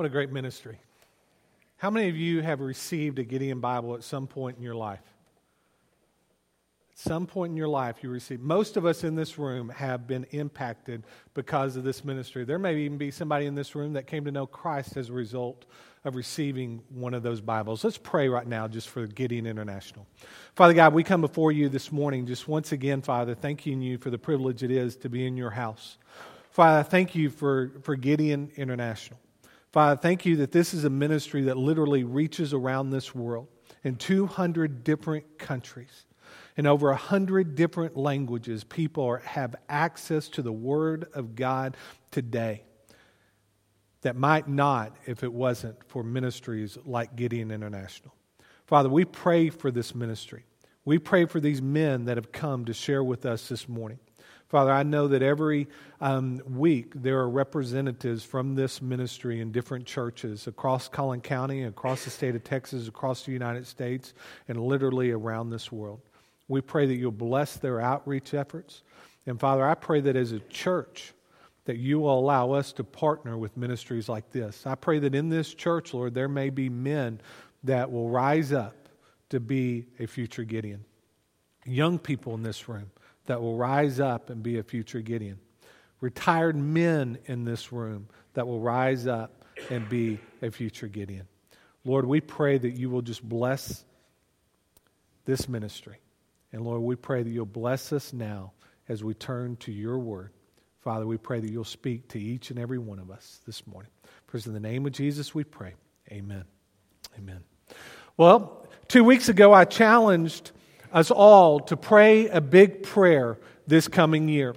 What a great ministry. How many of you have received a Gideon Bible at some point in your life? At some point in your life, you received. Most of us in this room have been impacted because of this ministry. There may even be somebody in this room that came to know Christ as a result of receiving one of those Bibles. Let's pray right now just for Gideon International. Father God, we come before you this morning just once again, Father, thanking you for the privilege it is to be in your house. Father, thank you for, for Gideon International. Father, thank you that this is a ministry that literally reaches around this world in 200 different countries. In over 100 different languages, people are, have access to the Word of God today that might not if it wasn't for ministries like Gideon International. Father, we pray for this ministry. We pray for these men that have come to share with us this morning. Father, I know that every um, week there are representatives from this ministry in different churches across Collin County, across the state of Texas, across the United States, and literally around this world. We pray that you'll bless their outreach efforts. And Father, I pray that as a church, that you will allow us to partner with ministries like this. I pray that in this church, Lord, there may be men that will rise up to be a future Gideon. Young people in this room that will rise up and be a future Gideon. Retired men in this room that will rise up and be a future Gideon. Lord, we pray that you will just bless this ministry. And Lord, we pray that you'll bless us now as we turn to your word. Father, we pray that you'll speak to each and every one of us this morning. For in the name of Jesus we pray. Amen. Amen. Well, two weeks ago I challenged us all to pray a big prayer this coming year.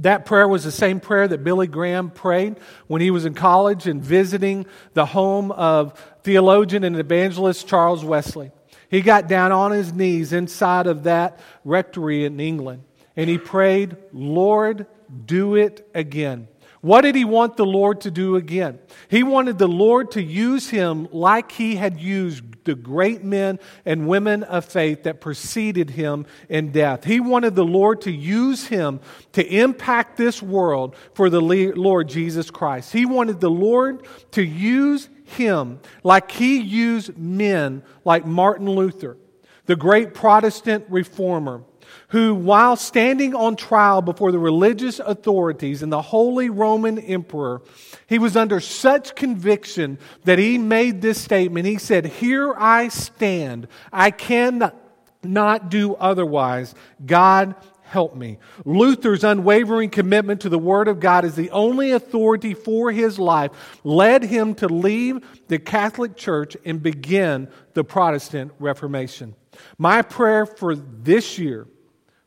That prayer was the same prayer that Billy Graham prayed when he was in college and visiting the home of theologian and evangelist Charles Wesley. He got down on his knees inside of that rectory in England and he prayed, Lord, do it again. What did he want the Lord to do again? He wanted the Lord to use him like he had used the great men and women of faith that preceded him in death. He wanted the Lord to use him to impact this world for the Lord Jesus Christ. He wanted the Lord to use him like he used men like Martin Luther, the great Protestant reformer who, while standing on trial before the religious authorities and the Holy Roman Emperor, he was under such conviction that he made this statement. He said, Here I stand. I cannot do otherwise. God help me. Luther's unwavering commitment to the Word of God as the only authority for his life led him to leave the Catholic Church and begin the Protestant Reformation. My prayer for this year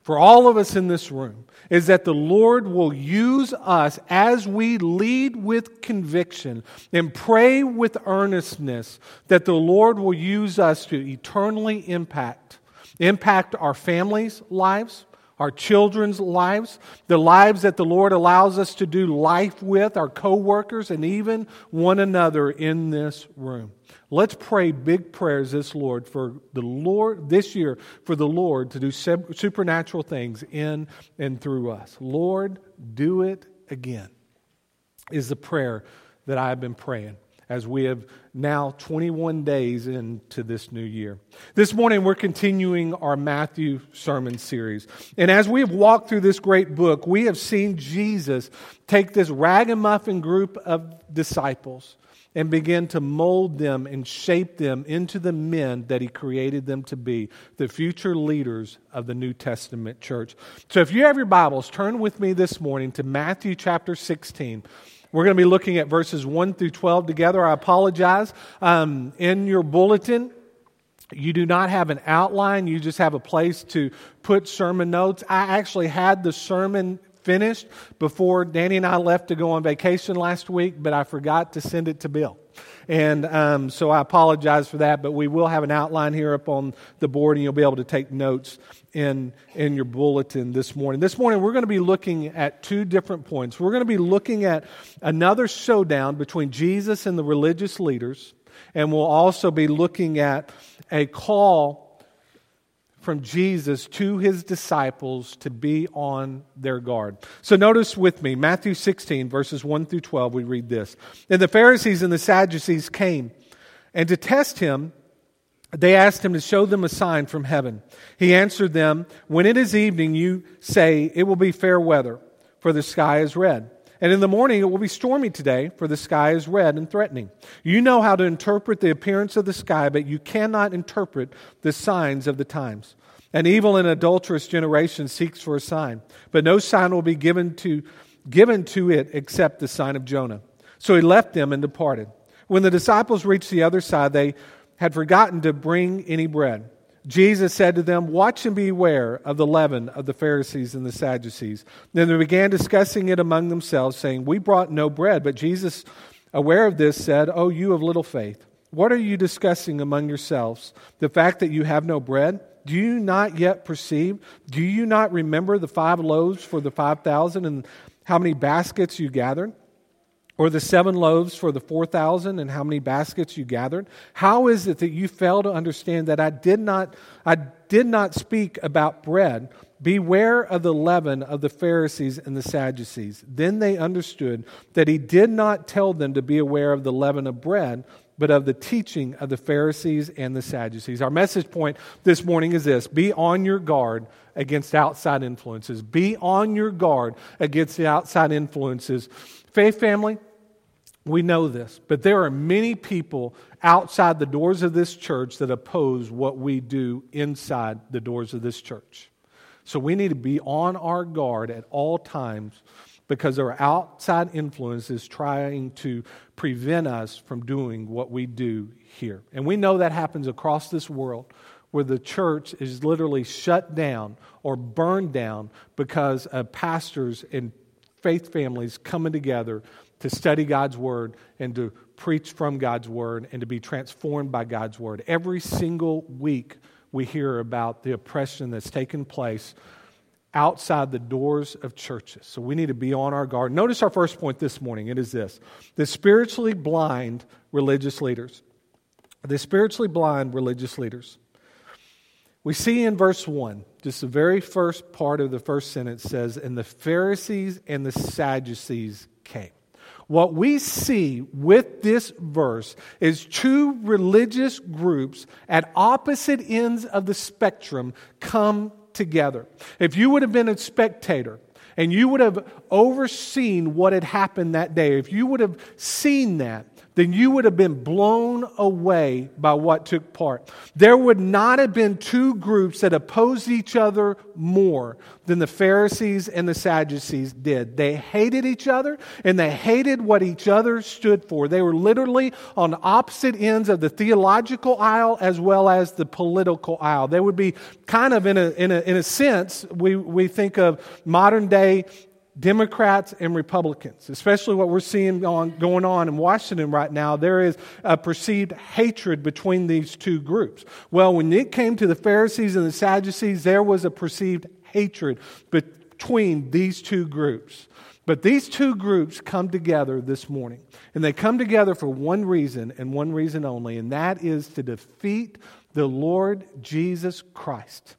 for all of us in this room is that the Lord will use us as we lead with conviction and pray with earnestness that the Lord will use us to eternally impact impact our families' lives, our children's lives, the lives that the Lord allows us to do life with, our coworkers and even one another in this room. Let's pray big prayers this Lord for the Lord this year for the Lord to do supernatural things in and through us. Lord, do it again. Is the prayer that I've been praying as we have now 21 days into this new year. This morning, we're continuing our Matthew sermon series. And as we have walked through this great book, we have seen Jesus take this ragamuffin group of disciples and begin to mold them and shape them into the men that he created them to be, the future leaders of the New Testament church. So if you have your Bibles, turn with me this morning to Matthew chapter 16. We're going to be looking at verses 1 through 12 together. I apologize. Um, in your bulletin, you do not have an outline, you just have a place to put sermon notes. I actually had the sermon finished before Danny and I left to go on vacation last week, but I forgot to send it to Bill. And um, so I apologize for that, but we will have an outline here up on the board, and you'll be able to take notes in, in your bulletin this morning. This morning, we're going to be looking at two different points. We're going to be looking at another showdown between Jesus and the religious leaders, and we'll also be looking at a call from Jesus to his disciples to be on their guard. So notice with me, Matthew 16, verses 1 through 12, we read this. And the Pharisees and the Sadducees came, and to test him, they asked him to show them a sign from heaven. He answered them, When it is evening, you say, It will be fair weather, for the sky is red. And in the morning it will be stormy today, for the sky is red and threatening. You know how to interpret the appearance of the sky, but you cannot interpret the signs of the times. An evil and adulterous generation seeks for a sign, but no sign will be given to, given to it except the sign of Jonah. So he left them and departed. When the disciples reached the other side, they had forgotten to bring any bread. Jesus said to them, Watch and beware of the leaven of the Pharisees and the Sadducees. Then they began discussing it among themselves, saying, We brought no bread. But Jesus, aware of this, said, Oh, you of little faith, what are you discussing among yourselves? The fact that you have no bread? Do you not yet perceive? Do you not remember the five loaves for the five thousand and how many baskets you gathered? Or the seven loaves for the 4,000 and how many baskets you gathered? How is it that you fail to understand that I did not, I did not speak about bread? Beware of the leaven of the Pharisees and the Sadducees. Then they understood that he did not tell them to be aware of the leaven of bread, but of the teaching of the Pharisees and the Sadducees. Our message point this morning is this Be on your guard against outside influences. Be on your guard against the outside influences Faith family, we know this, but there are many people outside the doors of this church that oppose what we do inside the doors of this church. So we need to be on our guard at all times because there are outside influences trying to prevent us from doing what we do here. And we know that happens across this world where the church is literally shut down or burned down because of pastors and faith families coming together to study God's Word and to preach from God's Word and to be transformed by God's Word. Every single week, we hear about the oppression that's taken place outside the doors of churches. So we need to be on our guard. Notice our first point this morning it is this the spiritually blind religious leaders. The spiritually blind religious leaders. We see in verse 1, just the very first part of the first sentence says, And the Pharisees and the Sadducees came. What we see with this verse is two religious groups at opposite ends of the spectrum come together. If you would have been a spectator, and you would have overseen what had happened that day, if you would have seen that, then you would have been blown away by what took part. There would not have been two groups that opposed each other more than the Pharisees and the Sadducees did. They hated each other and they hated what each other stood for. They were literally on opposite ends of the theological aisle as well as the political aisle. They would be kind of in a, in a, in a sense, we, we think of modern day Democrats and Republicans, especially what we're seeing on, going on in Washington right now, there is a perceived hatred between these two groups. Well, when it came to the Pharisees and the Sadducees, there was a perceived hatred between these two groups. But these two groups come together this morning, and they come together for one reason and one reason only, and that is to defeat the Lord Jesus Christ.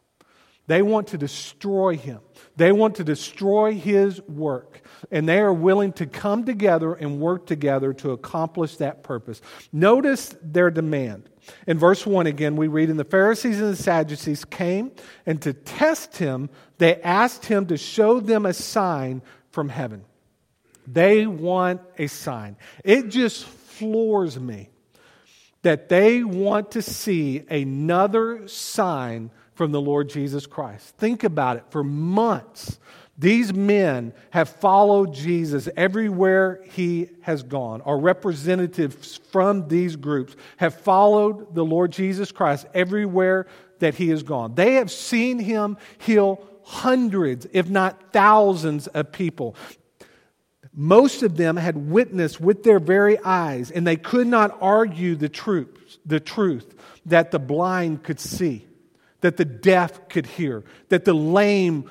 They want to destroy him. They want to destroy his work. And they are willing to come together and work together to accomplish that purpose. Notice their demand. In verse 1 again, we read, And the Pharisees and the Sadducees came, and to test him, they asked him to show them a sign from heaven. They want a sign. It just floors me that they want to see another sign from the Lord Jesus Christ. Think about it. For months, these men have followed Jesus everywhere he has gone. Our representatives from these groups have followed the Lord Jesus Christ everywhere that he has gone. They have seen him heal hundreds, if not thousands, of people. Most of them had witnessed with their very eyes, and they could not argue the truth, the truth that the blind could see that the deaf could hear, that the lame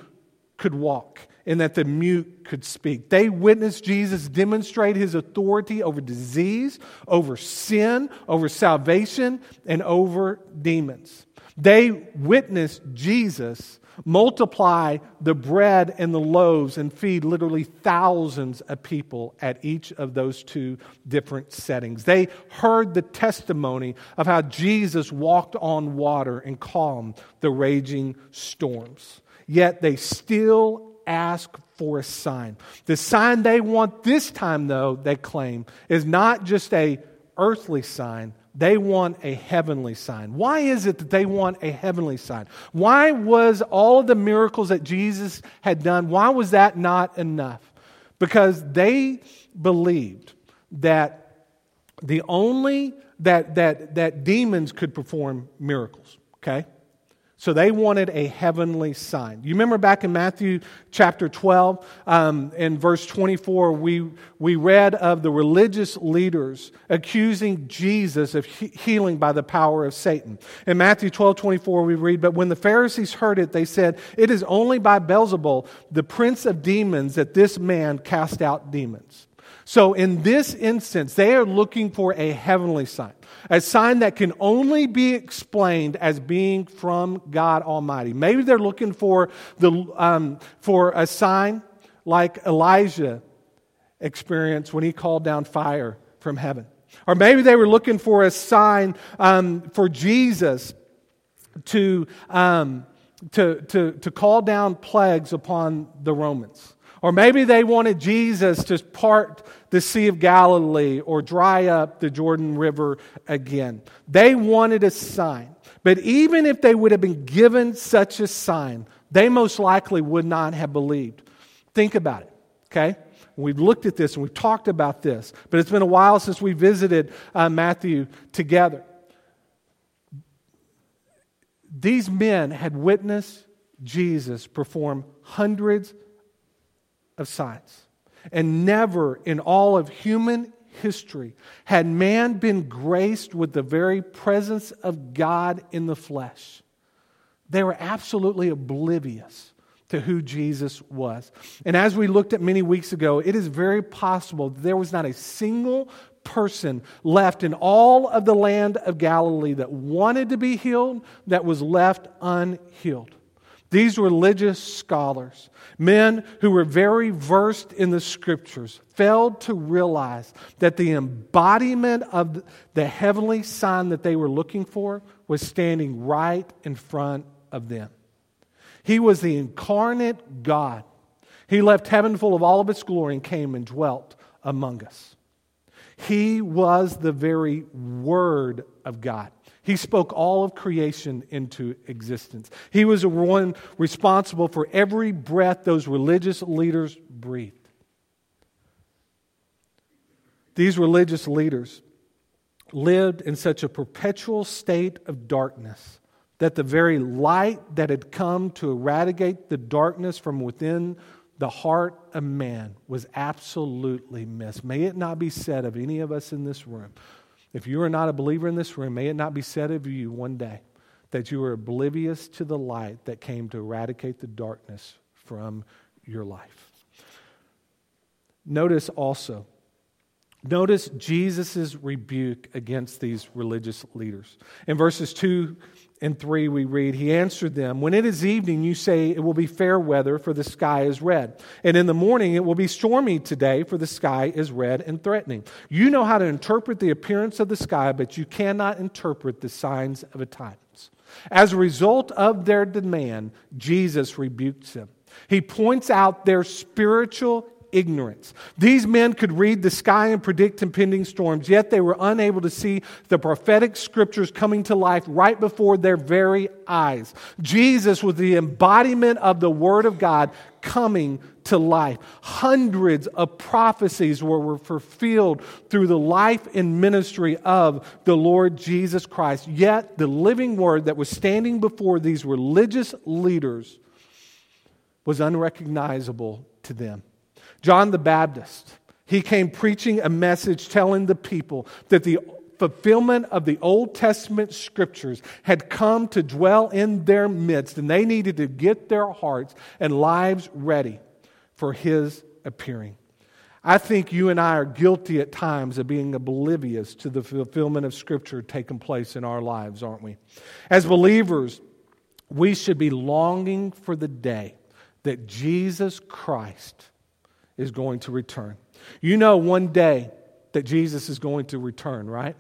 could walk. and that the mute could speak. They witnessed Jesus demonstrate his authority over disease, over sin, over salvation, and over demons. They witnessed Jesus multiply the bread and the loaves and feed literally thousands of people at each of those two different settings. They heard the testimony of how Jesus walked on water and calmed the raging storms. Yet they still ask for a sign. The sign they want this time, though, they claim, is not just a earthly sign, they want a heavenly sign. Why is it that they want a heavenly sign? Why was all of the miracles that Jesus had done, why was that not enough? Because they believed that the only that that that demons could perform miracles, okay? So they wanted a heavenly sign. You remember back in Matthew chapter 12, um, in verse 24, we, we read of the religious leaders accusing Jesus of he- healing by the power of Satan. In Matthew 12, 24, we read, But when the Pharisees heard it, they said, It is only by Beelzebul, the prince of demons, that this man cast out demons. So in this instance, they are looking for a heavenly sign a sign that can only be explained as being from God Almighty. Maybe they're looking for, the, um, for a sign like Elijah experienced when he called down fire from heaven. Or maybe they were looking for a sign um, for Jesus to, um, to, to, to call down plagues upon the Romans. Or maybe they wanted Jesus to part the Sea of Galilee or dry up the Jordan River again. They wanted a sign. But even if they would have been given such a sign, they most likely would not have believed. Think about it, okay? We've looked at this and we've talked about this, but it's been a while since we visited uh, Matthew together. These men had witnessed Jesus perform hundreds of signs. And never in all of human history had man been graced with the very presence of God in the flesh. They were absolutely oblivious to who Jesus was. And as we looked at many weeks ago, it is very possible there was not a single person left in all of the land of Galilee that wanted to be healed that was left unhealed. These religious scholars, men who were very versed in the scriptures, failed to realize that the embodiment of the heavenly sign that they were looking for was standing right in front of them. He was the incarnate God. He left heaven full of all of its glory and came and dwelt among us. He was the very Word of God. He spoke all of creation into existence. He was the one responsible for every breath those religious leaders breathed. These religious leaders lived in such a perpetual state of darkness that the very light that had come to eradicate the darkness from within the heart of man was absolutely missed. May it not be said of any of us in this room if you are not a believer in this room, may it not be said of you one day that you are oblivious to the light that came to eradicate the darkness from your life. Notice also, notice Jesus' rebuke against these religious leaders. In verses 2 and 3, we read, He answered them, When it is evening, you say it will be fair weather, for the sky is red. And in the morning, it will be stormy today, for the sky is red and threatening. You know how to interpret the appearance of the sky, but you cannot interpret the signs of the times. As a result of their demand, Jesus rebukes them. He points out their spiritual ignorance. These men could read the sky and predict impending storms, yet they were unable to see the prophetic scriptures coming to life right before their very eyes. Jesus was the embodiment of the Word of God coming to life. Hundreds of prophecies were, fulfilled through the life and ministry of the Lord Jesus Christ. Yet the living Word that was standing before these religious leaders was unrecognizable to them. John the Baptist, he came preaching a message telling the people that the fulfillment of the Old Testament scriptures had come to dwell in their midst, and they needed to get their hearts and lives ready for his appearing. I think you and I are guilty at times of being oblivious to the fulfillment of Scripture taking place in our lives, aren't we? As believers, we should be longing for the day that Jesus Christ is going to return. You know, one day that Jesus is going to return, right?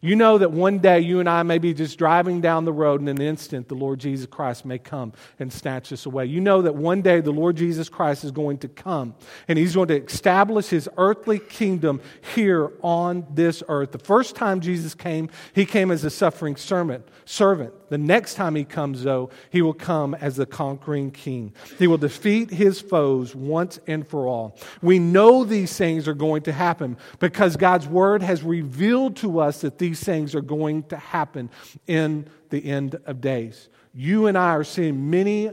You know that one day you and I may be just driving down the road, and in an instant, the Lord Jesus Christ may come and snatch us away. You know that one day the Lord Jesus Christ is going to come, and He's going to establish His earthly kingdom here on this earth. The first time Jesus came, He came as a suffering servant. servant. The next time He comes, though, He will come as the conquering king. He will defeat His foes once and for all. We know these things are going to happen because God's Word has revealed to us that these these things are going to happen in the end of days. You and I are seeing many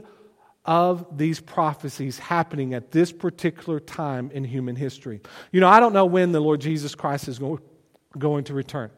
of these prophecies happening at this particular time in human history. You know, I don't know when the Lord Jesus Christ is going to return.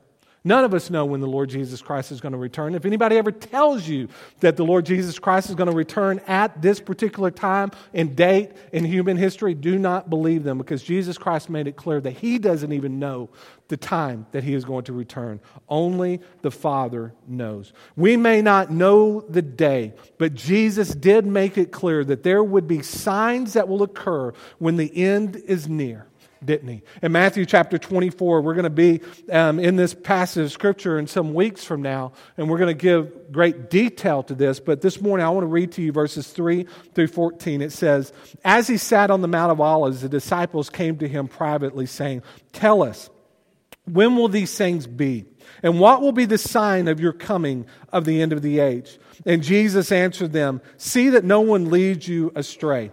None of us know when the Lord Jesus Christ is going to return. If anybody ever tells you that the Lord Jesus Christ is going to return at this particular time and date in human history, do not believe them because Jesus Christ made it clear that he doesn't even know the time that he is going to return. Only the Father knows. We may not know the day, but Jesus did make it clear that there would be signs that will occur when the end is near didn't he? In Matthew chapter 24, we're going to be um, in this passage of scripture in some weeks from now, and we're going to give great detail to this. But this morning, I want to read to you verses 3 through 14. It says, As he sat on the Mount of Olives, the disciples came to him privately, saying, Tell us, when will these things be? And what will be the sign of your coming of the end of the age? And Jesus answered them, See that no one leads you astray.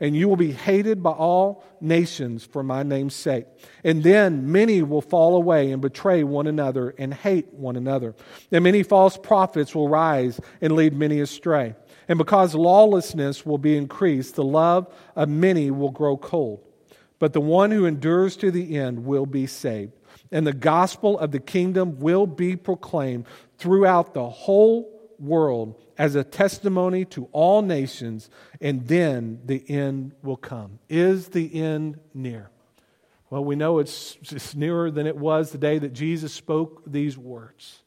and you will be hated by all nations for my name's sake. And then many will fall away and betray one another and hate one another. And many false prophets will rise and lead many astray. And because lawlessness will be increased, the love of many will grow cold. But the one who endures to the end will be saved. And the gospel of the kingdom will be proclaimed throughout the whole world as a testimony to all nations, and then the end will come. Is the end near? Well, we know it's, it's nearer than it was the day that Jesus spoke these words.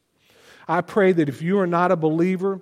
I pray that if you are not a believer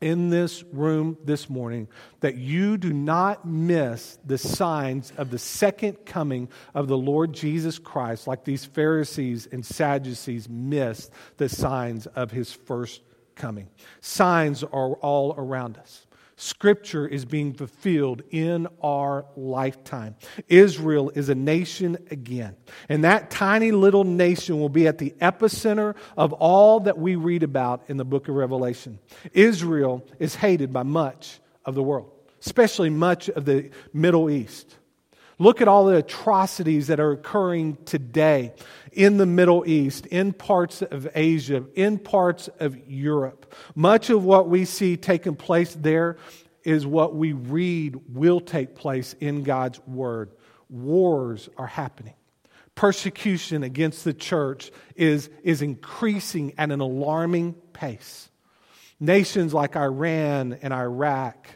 in this room this morning, that you do not miss the signs of the second coming of the Lord Jesus Christ, like these Pharisees and Sadducees missed the signs of his first coming. Signs are all around us. Scripture is being fulfilled in our lifetime. Israel is a nation again. And that tiny little nation will be at the epicenter of all that we read about in the book of Revelation. Israel is hated by much of the world, especially much of the Middle East. Look at all the atrocities that are occurring today in the Middle East, in parts of Asia, in parts of Europe. Much of what we see taking place there is what we read will take place in God's Word. Wars are happening. Persecution against the church is, is increasing at an alarming pace. Nations like Iran and Iraq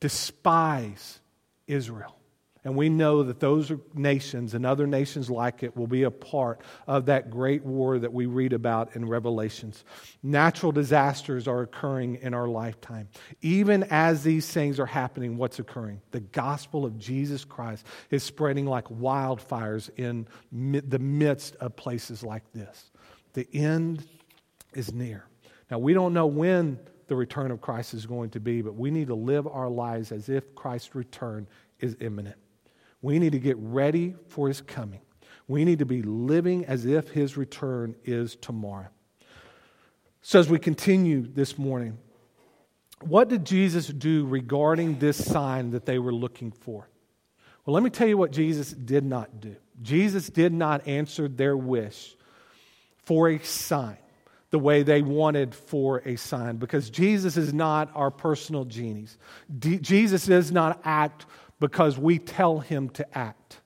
despise Israel. And we know that those nations and other nations like it will be a part of that great war that we read about in Revelations. Natural disasters are occurring in our lifetime. Even as these things are happening, what's occurring? The gospel of Jesus Christ is spreading like wildfires in the midst of places like this. The end is near. Now, we don't know when the return of Christ is going to be, but we need to live our lives as if Christ's return is imminent. We need to get ready for his coming. We need to be living as if his return is tomorrow. So, as we continue this morning, what did Jesus do regarding this sign that they were looking for? Well, let me tell you what Jesus did not do. Jesus did not answer their wish for a sign the way they wanted for a sign because Jesus is not our personal genies. D- Jesus does not act because we tell him to act.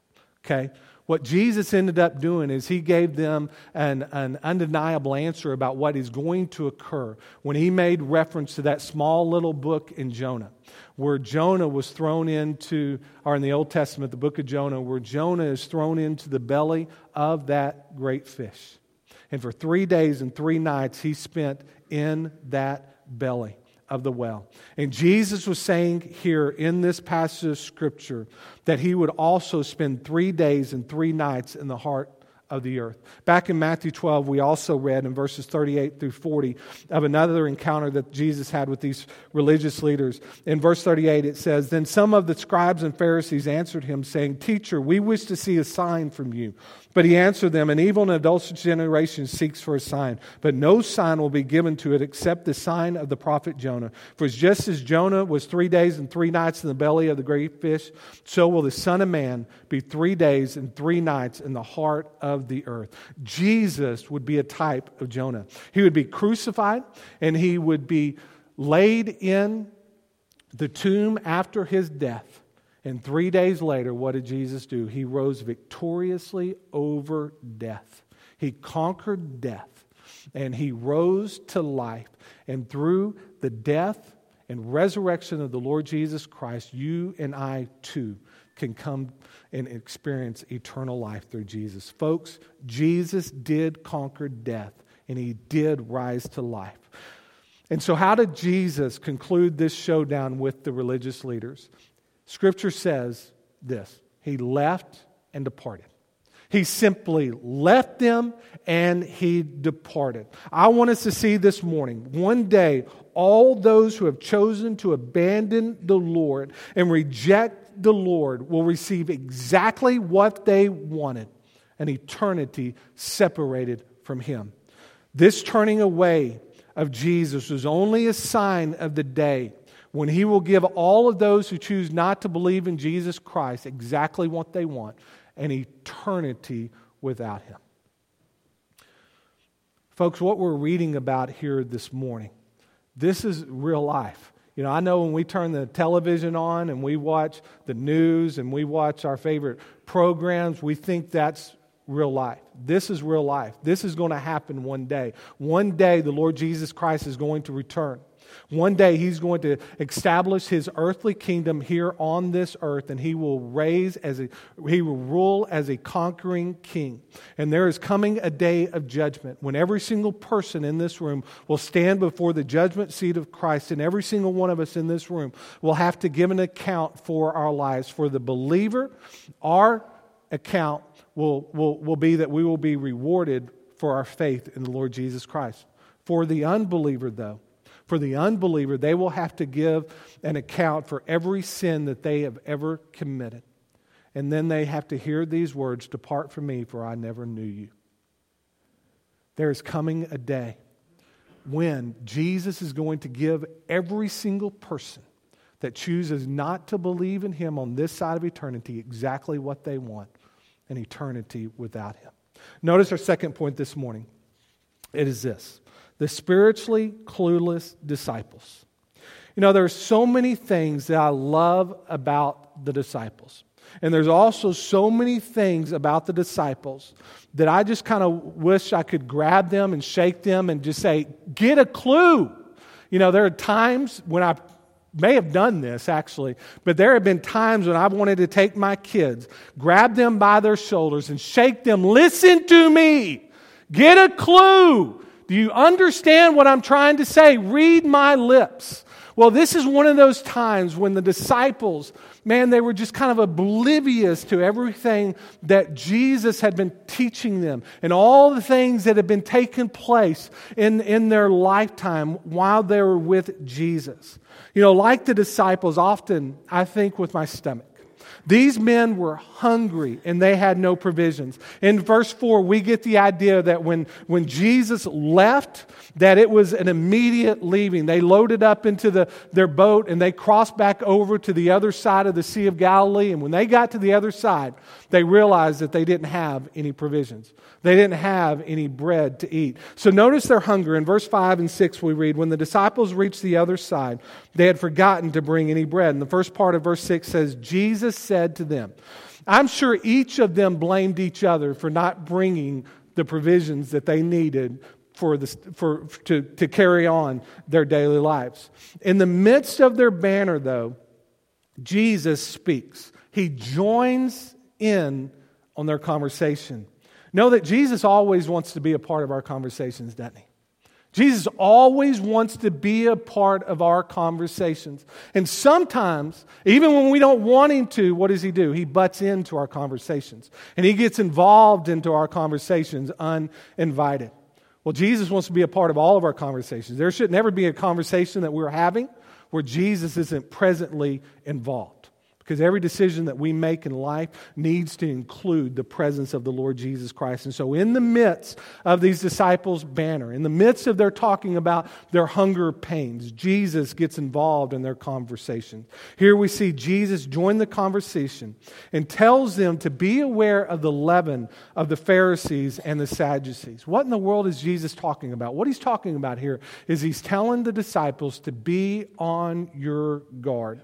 Okay? What Jesus ended up doing is he gave them an, an undeniable answer about what is going to occur when he made reference to that small little book in Jonah, where Jonah was thrown into, or in the Old Testament, the book of Jonah, where Jonah is thrown into the belly of that great fish. And for three days and three nights, he spent in that belly of the well. And Jesus was saying here in this passage of Scripture that he would also spend three days and three nights in the heart of the earth. Back in Matthew 12, we also read in verses 38 through 40 of another encounter that Jesus had with these religious leaders. In verse 38, it says, Then some of the scribes and Pharisees answered him, saying, Teacher, we wish to see a sign from you. But he answered them, An evil and adulterous generation seeks for a sign, but no sign will be given to it except the sign of the prophet Jonah. For just as Jonah was three days and three nights in the belly of the great fish, so will the Son of Man be three days and three nights in the heart of the earth. Jesus would be a type of Jonah. He would be crucified and he would be laid in the tomb after his death. And three days later, what did Jesus do? He rose victoriously over death. He conquered death and he rose to life. And through the death and resurrection of the Lord Jesus Christ, you and I too can come and experience eternal life through Jesus. Folks, Jesus did conquer death and he did rise to life. And so, how did Jesus conclude this showdown with the religious leaders? Scripture says this He left and departed. He simply left them and he departed. I want us to see this morning, one day, all those who have chosen to abandon the Lord and reject the Lord will receive exactly what they wanted an eternity separated from Him. This turning away of Jesus was only a sign of the day when he will give all of those who choose not to believe in Jesus Christ exactly what they want an eternity without him. Folks, what we're reading about here this morning, this is real life. You know, I know when we turn the television on and we watch the news and we watch our favorite programs, we think that's real life. This is real life. This is going to happen one day. One day, the Lord Jesus Christ is going to return. One day he's going to establish his earthly kingdom here on this earth, and he will raise as a he will rule as a conquering king. And there is coming a day of judgment when every single person in this room will stand before the judgment seat of Christ, and every single one of us in this room will have to give an account for our lives. For the believer, our account will, will, will be that we will be rewarded for our faith in the Lord Jesus Christ. For the unbeliever, though, for the unbeliever, they will have to give an account for every sin that they have ever committed. And then they have to hear these words Depart from me, for I never knew you. There is coming a day when Jesus is going to give every single person that chooses not to believe in him on this side of eternity exactly what they want an eternity without him. Notice our second point this morning. It is this the spiritually clueless disciples. You know, there's so many things that I love about the disciples. And there's also so many things about the disciples that I just kind of wish I could grab them and shake them and just say, get a clue. You know, there are times when I may have done this actually, but there have been times when I've wanted to take my kids, grab them by their shoulders, and shake them, listen to me, get a clue. Do you understand what I'm trying to say? Read my lips. Well, this is one of those times when the disciples, man, they were just kind of oblivious to everything that Jesus had been teaching them and all the things that had been taking place in, in their lifetime while they were with Jesus. You know, like the disciples, often I think with my stomach. These men were hungry and they had no provisions. In verse 4, we get the idea that when, when Jesus left, that it was an immediate leaving. They loaded up into the, their boat and they crossed back over to the other side of the Sea of Galilee. And when they got to the other side, they realized that they didn't have any provisions. They didn't have any bread to eat. So notice their hunger. In verse 5 and 6, we read, When the disciples reached the other side, they had forgotten to bring any bread. And the first part of verse 6 says, Jesus said to them, I'm sure each of them blamed each other for not bringing the provisions that they needed for, the, for to, to carry on their daily lives. In the midst of their banner, though, Jesus speaks. He joins in on their conversation. Know that Jesus always wants to be a part of our conversations, doesn't he? Jesus always wants to be a part of our conversations. And sometimes, even when we don't want him to, what does he do? He butts into our conversations. And he gets involved into our conversations uninvited. Well, Jesus wants to be a part of all of our conversations. There should never be a conversation that we're having where Jesus isn't presently involved. Because every decision that we make in life needs to include the presence of the Lord Jesus Christ. And so, in the midst of these disciples' banner, in the midst of their talking about their hunger pains, Jesus gets involved in their conversation. Here we see Jesus join the conversation and tells them to be aware of the leaven of the Pharisees and the Sadducees. What in the world is Jesus talking about? What he's talking about here is he's telling the disciples to be on your guard.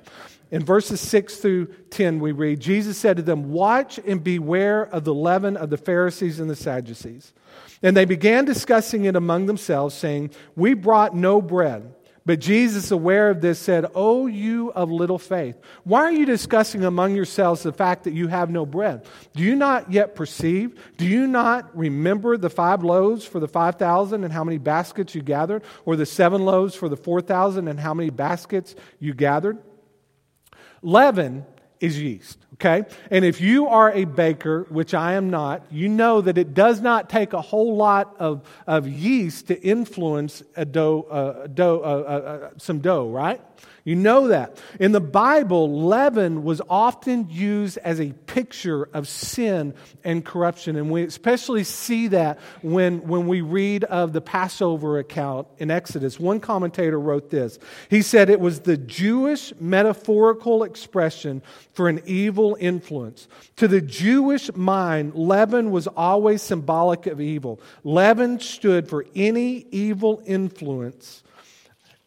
In verses 6 through 10, we read Jesus said to them, Watch and beware of the leaven of the Pharisees and the Sadducees. And they began discussing it among themselves, saying, We brought no bread. But Jesus, aware of this, said, Oh, you of little faith, why are you discussing among yourselves the fact that you have no bread? Do you not yet perceive? Do you not remember the five loaves for the 5,000 and how many baskets you gathered? Or the seven loaves for the 4,000 and how many baskets you gathered? Leaven is yeast, okay? And if you are a baker, which I am not, you know that it does not take a whole lot of, of yeast to influence a dough, uh, dough uh, uh, uh some dough, right? You know that. In the Bible, leaven was often used as a picture of sin and corruption. And we especially see that when, when we read of the Passover account in Exodus. One commentator wrote this He said it was the Jewish metaphorical expression for an evil influence. To the Jewish mind, leaven was always symbolic of evil. Leaven stood for any evil influence,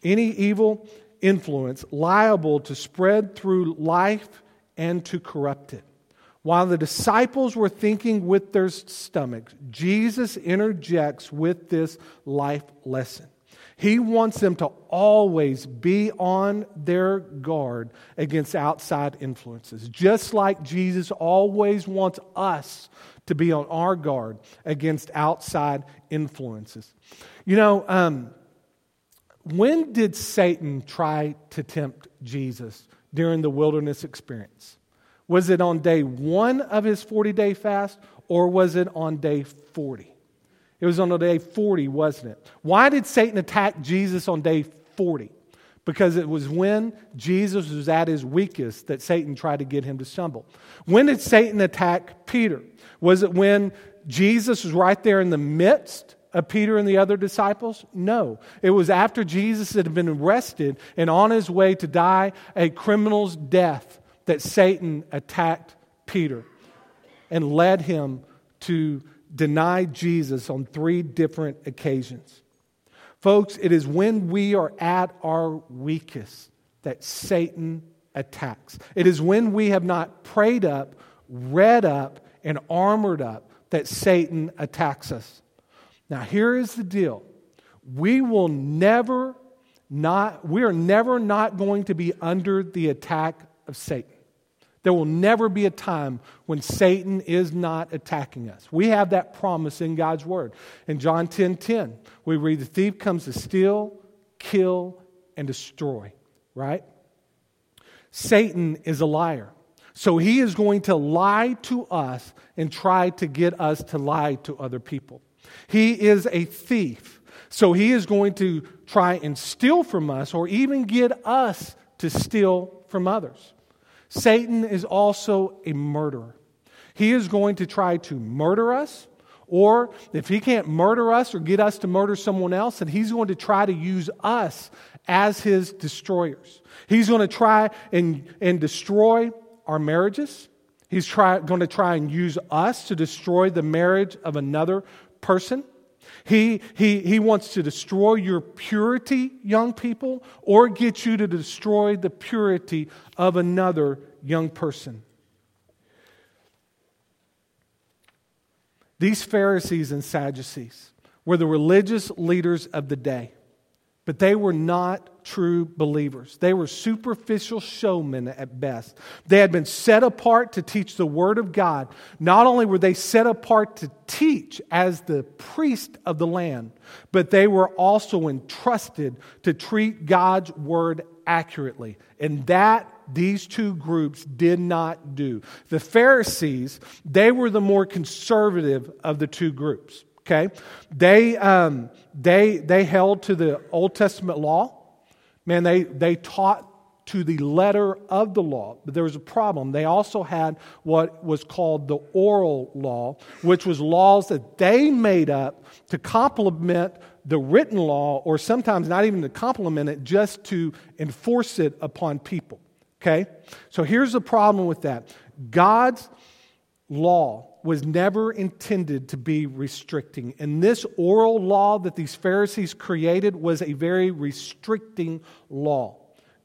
any evil influence liable to spread through life and to corrupt it. While the disciples were thinking with their stomachs, Jesus interjects with this life lesson. He wants them to always be on their guard against outside influences, just like Jesus always wants us to be on our guard against outside influences. You know, um, when did Satan try to tempt Jesus during the wilderness experience? Was it on day one of his 40 day fast or was it on day 40? It was on day 40, wasn't it? Why did Satan attack Jesus on day 40? Because it was when Jesus was at his weakest that Satan tried to get him to stumble. When did Satan attack Peter? Was it when Jesus was right there in the midst of Peter and the other disciples? No. It was after Jesus had been arrested and on his way to die a criminal's death that Satan attacked Peter and led him to deny Jesus on three different occasions. Folks, it is when we are at our weakest that Satan attacks. It is when we have not prayed up, read up, and armored up that Satan attacks us. Now, here is the deal we will never not, we are never not going to be under the attack of Satan. There will never be a time when Satan is not attacking us. We have that promise in God's word. In John 10 10, we read, The thief comes to steal, kill, and destroy, right? Satan is a liar. So he is going to lie to us and try to get us to lie to other people. He is a thief. So he is going to try and steal from us or even get us to steal from others. Satan is also a murderer. He is going to try to murder us, or if he can't murder us or get us to murder someone else, then he's going to try to use us as his destroyers. He's going to try and, and destroy our marriages. He's try, going to try and use us to destroy the marriage of another person. He, he, he wants to destroy your purity, young people, or get you to destroy the purity of another young person. These Pharisees and Sadducees were the religious leaders of the day, but they were not true believers. They were superficial showmen at best. They had been set apart to teach the Word of God. Not only were they set apart to teach as the priest of the land, but they were also entrusted to treat God's Word accurately. And that these two groups did not do. The Pharisees, they were the more conservative of the two groups. Okay? They, um, they, they held to the Old Testament law. Man, they, they taught to the letter of the law. But there was a problem. They also had what was called the oral law, which was laws that they made up to complement the written law, or sometimes not even to complement it, just to enforce it upon people. Okay? So here's the problem with that God's law was never intended to be restricting. And this oral law that these Pharisees created was a very restricting law.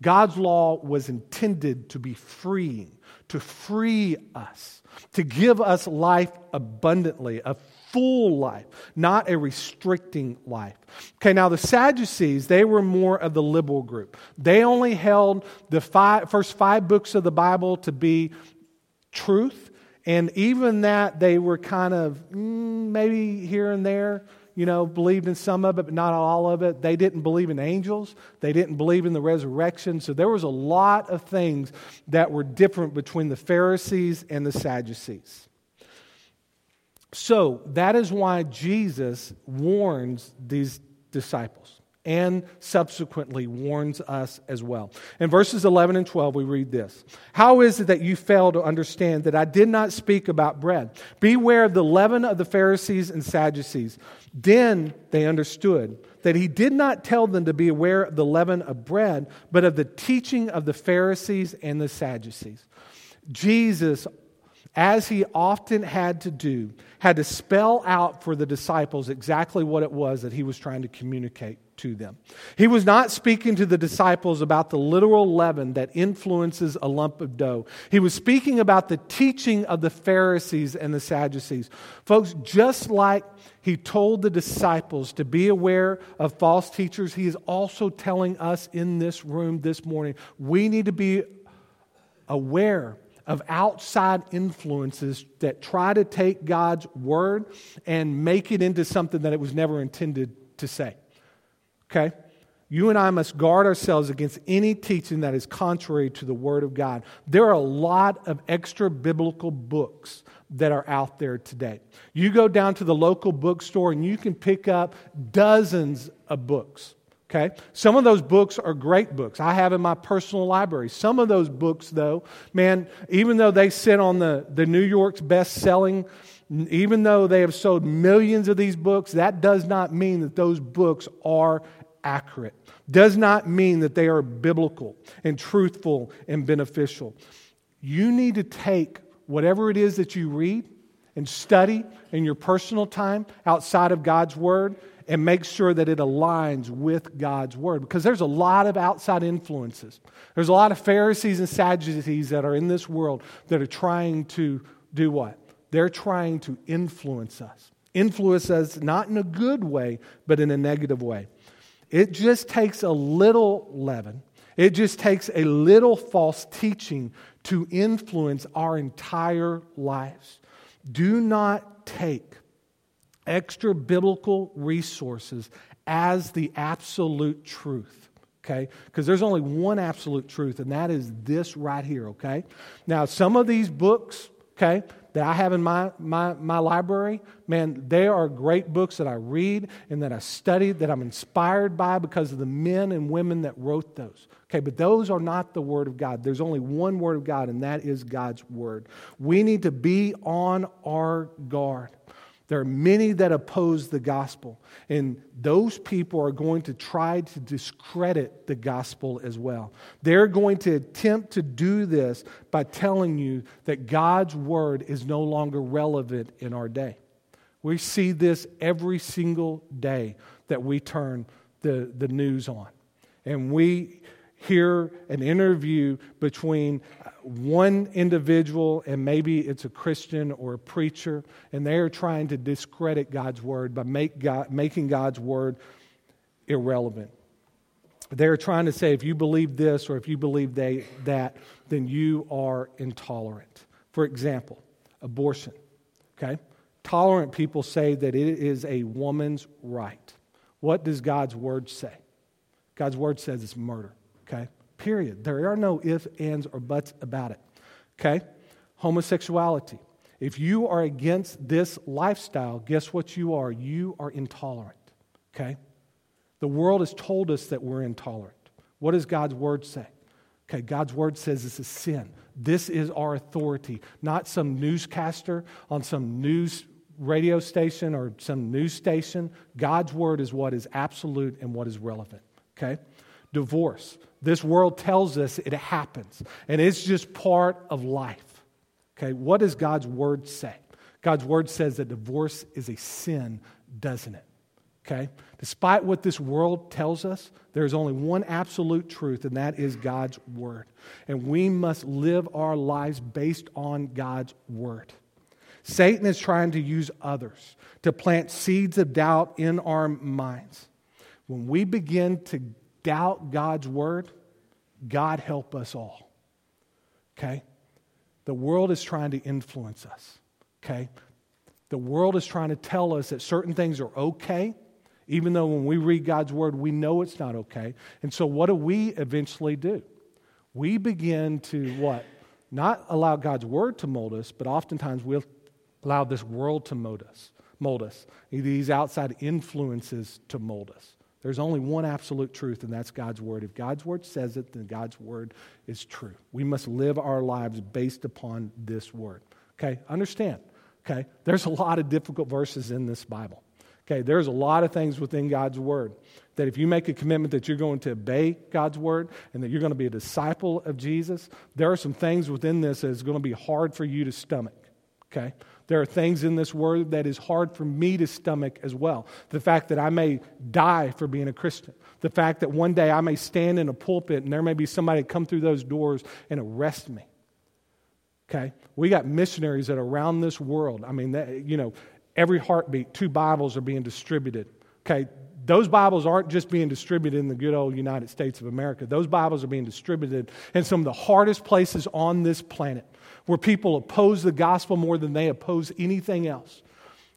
God's law was intended to be freeing, to free us, to give us life abundantly, a full life, not a restricting life. Okay, now the Sadducees, they were more of the liberal group. They only held the five, first five books of the Bible to be truth, and even that they were kind of mm, maybe here and there you know, believed in some of it, but not all of it. They didn't believe in angels. They didn't believe in the resurrection. So there was a lot of things that were different between the Pharisees and the Sadducees. So that is why Jesus warns these disciples and subsequently warns us as well. In verses 11 and 12, we read this How is it that you fail to understand that I did not speak about bread? Beware of the leaven of the Pharisees and Sadducees. Then they understood that he did not tell them to be aware of the leaven of bread, but of the teaching of the Pharisees and the Sadducees. Jesus as he often had to do, had to spell out for the disciples exactly what it was that he was trying to communicate to them. He was not speaking to the disciples about the literal leaven that influences a lump of dough. He was speaking about the teaching of the Pharisees and the Sadducees. Folks, just like he told the disciples to be aware of false teachers, he is also telling us in this room this morning we need to be aware of outside influences that try to take God's word and make it into something that it was never intended to say. Okay? You and I must guard ourselves against any teaching that is contrary to the Word of God. There are a lot of extra biblical books that are out there today. You go down to the local bookstore and you can pick up dozens of books. Okay? Some of those books are great books. I have in my personal library. Some of those books, though, man, even though they sit on the, the New York's best selling, even though they have sold millions of these books, that does not mean that those books are accurate. Does not mean that they are biblical and truthful and beneficial. You need to take whatever it is that you read and study in your personal time outside of God's Word and make sure that it aligns with God's word. Because there's a lot of outside influences. There's a lot of Pharisees and Sadducees that are in this world that are trying to do what? They're trying to influence us. Influence us not in a good way, but in a negative way. It just takes a little leaven, it just takes a little false teaching to influence our entire lives. Do not take extra biblical resources as the absolute truth. Okay? Because there's only one absolute truth, and that is this right here. Okay? Now, some of these books, okay, that I have in my, my, my library, man, they are great books that I read and that I study, that I'm inspired by because of the men and women that wrote those. Okay, but those are not the Word of God. There's only one Word of God, and that is God's Word. We need to be on our guard. There are many that oppose the gospel, and those people are going to try to discredit the gospel as well. They're going to attempt to do this by telling you that God's word is no longer relevant in our day. We see this every single day that we turn the, the news on. And we hear an interview between one individual, and maybe it's a Christian or a preacher, and they are trying to discredit God's word by make God, making God's word irrelevant. They're trying to say if you believe this or if you believe they, that, then you are intolerant. For example, abortion. Okay? Tolerant people say that it is a woman's right. What does God's word say? God's word says it's murder. Okay? Period. There are no ifs, ands, or buts about it. Okay? Homosexuality. If you are against this lifestyle, guess what you are? You are intolerant. Okay? The world has told us that we're intolerant. What does God's word say? Okay, God's word says it's a sin. This is our authority, not some newscaster on some news radio station or some news station. God's word is what is absolute and what is relevant. Okay? Divorce. This world tells us it happens, and it's just part of life. Okay, what does God's word say? God's word says that divorce is a sin, doesn't it? Okay? Despite what this world tells us, there's only one absolute truth, and that is God's word. And we must live our lives based on God's word. Satan is trying to use others to plant seeds of doubt in our minds. When we begin to doubt God's word, God help us all. Okay? The world is trying to influence us. Okay? The world is trying to tell us that certain things are okay, even though when we read God's word, we know it's not okay. And so, what do we eventually do? We begin to what? Not allow God's word to mold us, but oftentimes we'll allow this world to mold us, mold us. These outside influences to mold us. There's only one absolute truth, and that's God's word. If God's word says it, then God's word is true. We must live our lives based upon this word. Okay, understand. Okay, there's a lot of difficult verses in this Bible. Okay, there's a lot of things within God's word that if you make a commitment that you're going to obey God's word and that you're going to be a disciple of Jesus, there are some things within this that is going to be hard for you to stomach. Okay? There are things in this word that is hard for me to stomach as well. The fact that I may die for being a Christian. The fact that one day I may stand in a pulpit and there may be somebody come through those doors and arrest me. Okay? We got missionaries that are around this world. I mean, that, you know, every heartbeat, two Bibles are being distributed. Okay? Those Bibles aren't just being distributed in the good old United States of America. Those Bibles are being distributed in some of the hardest places on this planet where people oppose the gospel more than they oppose anything else.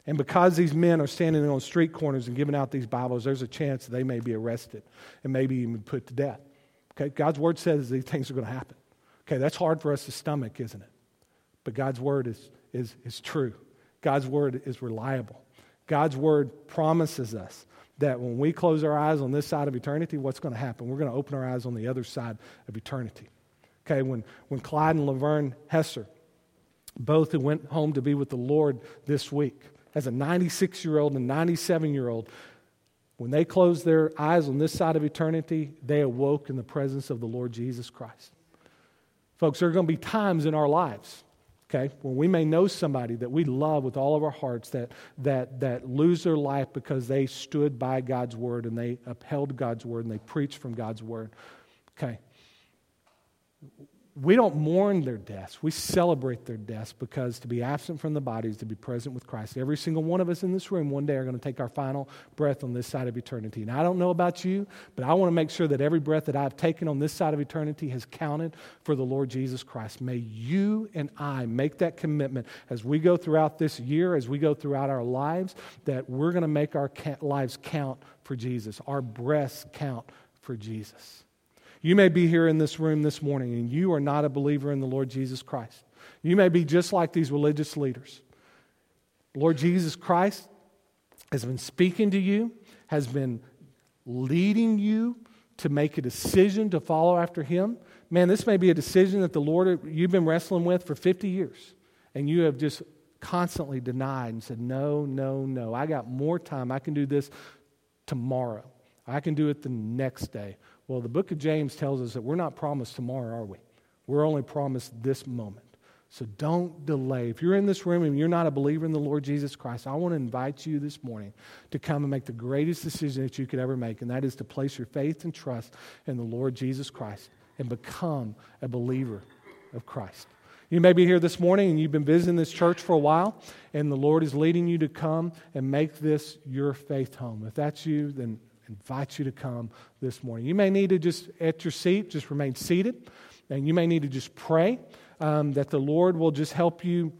And because these men are standing on street corners and giving out these Bibles, there's a chance they may be arrested and maybe even put to death. Okay, God's word says these things are going to happen. Okay, that's hard for us to stomach, isn't it? But God's word is, is, is true. God's word is reliable. God's word promises us that when we close our eyes on this side of eternity, what's going to happen? We're going to open our eyes on the other side of eternity. Okay, when, when Clyde and Laverne Hesser, both who went home to be with the Lord this week, as a 96 year old and 97 year old, when they closed their eyes on this side of eternity, they awoke in the presence of the Lord Jesus Christ. Folks, there are going to be times in our lives, okay, when we may know somebody that we love with all of our hearts that, that, that lose their life because they stood by God's word and they upheld God's word and they preached from God's word. Okay we don't mourn their deaths. We celebrate their deaths because to be absent from the body is to be present with Christ. Every single one of us in this room one day are going to take our final breath on this side of eternity. And I don't know about you, but I want to make sure that every breath that I've taken on this side of eternity has counted for the Lord Jesus Christ. May you and I make that commitment as we go throughout this year, as we go throughout our lives, that we're going to make our lives count for Jesus, our breaths count for Jesus. You may be here in this room this morning and you are not a believer in the Lord Jesus Christ. You may be just like these religious leaders. Lord Jesus Christ has been speaking to you, has been leading you to make a decision to follow after Him. Man, this may be a decision that the Lord you've been wrestling with for 50 years, and you have just constantly denied and said, No, no, no. I got more time. I can do this tomorrow. I can do it the next day. Well, the book of James tells us that we're not promised tomorrow, are we? We're only promised this moment. So don't delay. If you're in this room and you're not a believer in the Lord Jesus Christ, I want to invite you this morning to come and make the greatest decision that you could ever make, and that is to place your faith and trust in the Lord Jesus Christ and become a believer of Christ. You may be here this morning and you've been visiting this church for a while, and the Lord is leading you to come and make this your faith home. If that's you, then invite you to come this morning. You may need to just, at your seat, just remain seated, and you may need to just pray um, that the Lord will just help you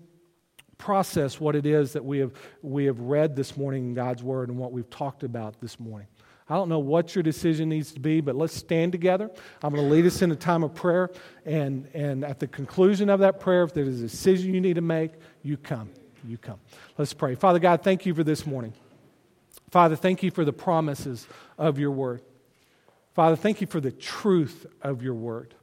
process what it is that we have, we have read this morning in God's Word and what we've talked about this morning. I don't know what your decision needs to be, but let's stand together. I'm going to lead us in a time of prayer. And, and at the conclusion of that prayer, if there's a decision you need to make, you come. You come. Let's pray. Father God, thank you for this morning. Father, thank you for the promises of your word. Father, thank you for the truth of your word.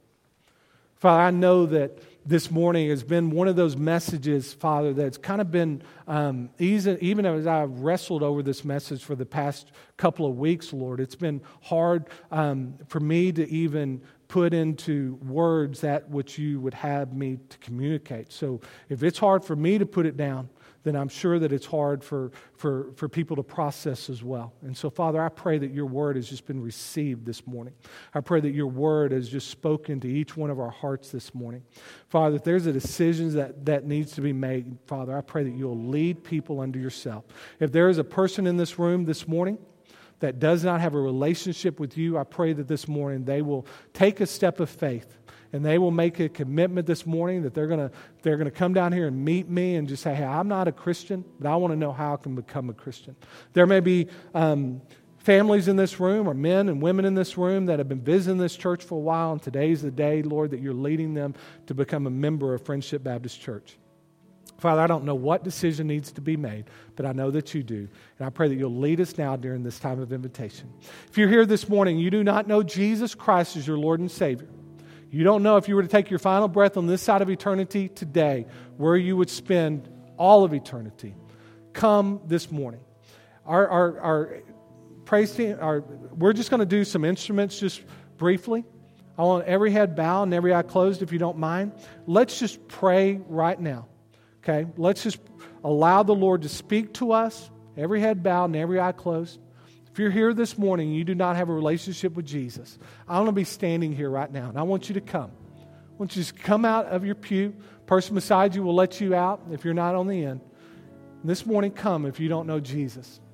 Father, I know that this morning has been one of those messages, Father, that's kind of been, um, even, even as I've wrestled over this message for the past couple of weeks, Lord, it's been hard um, for me to even put into words that which you would have me to communicate. So if it's hard for me to put it down, then I'm sure that it's hard for, for, for people to process as well. And so, Father, I pray that your word has just been received this morning. I pray that your word has just spoken to each one of our hearts this morning. Father, if there's a decision that, that needs to be made, Father, I pray that you'll lead people unto yourself. If there is a person in this room this morning, that does not have a relationship with you, I pray that this morning they will take a step of faith and they will make a commitment this morning that they're going to they're going to come down here and meet me and just say, "Hey, I'm not a Christian, but I want to know how I can become a Christian." There may be um, families in this room or men and women in this room that have been visiting this church for a while, and today's the day, Lord, that you're leading them to become a member of Friendship Baptist Church. Father, I don't know what decision needs to be made, but I know that you do. And I pray that you'll lead us now during this time of invitation. If you're here this morning, you do not know Jesus Christ as your Lord and Savior. You don't know if you were to take your final breath on this side of eternity today, where you would spend all of eternity. Come this morning. Our, our, our praise team, our, we're just going to do some instruments just briefly. I want every head bowed and every eye closed, if you don't mind. Let's just pray right now. Okay? Let's just allow the Lord to speak to us, every head bowed and every eye closed. If you're here this morning and you do not have a relationship with Jesus, I want to be standing here right now and I want you to come. I want you to come out of your pew. Person beside you will let you out if you're not on the end. This morning, come if you don't know Jesus.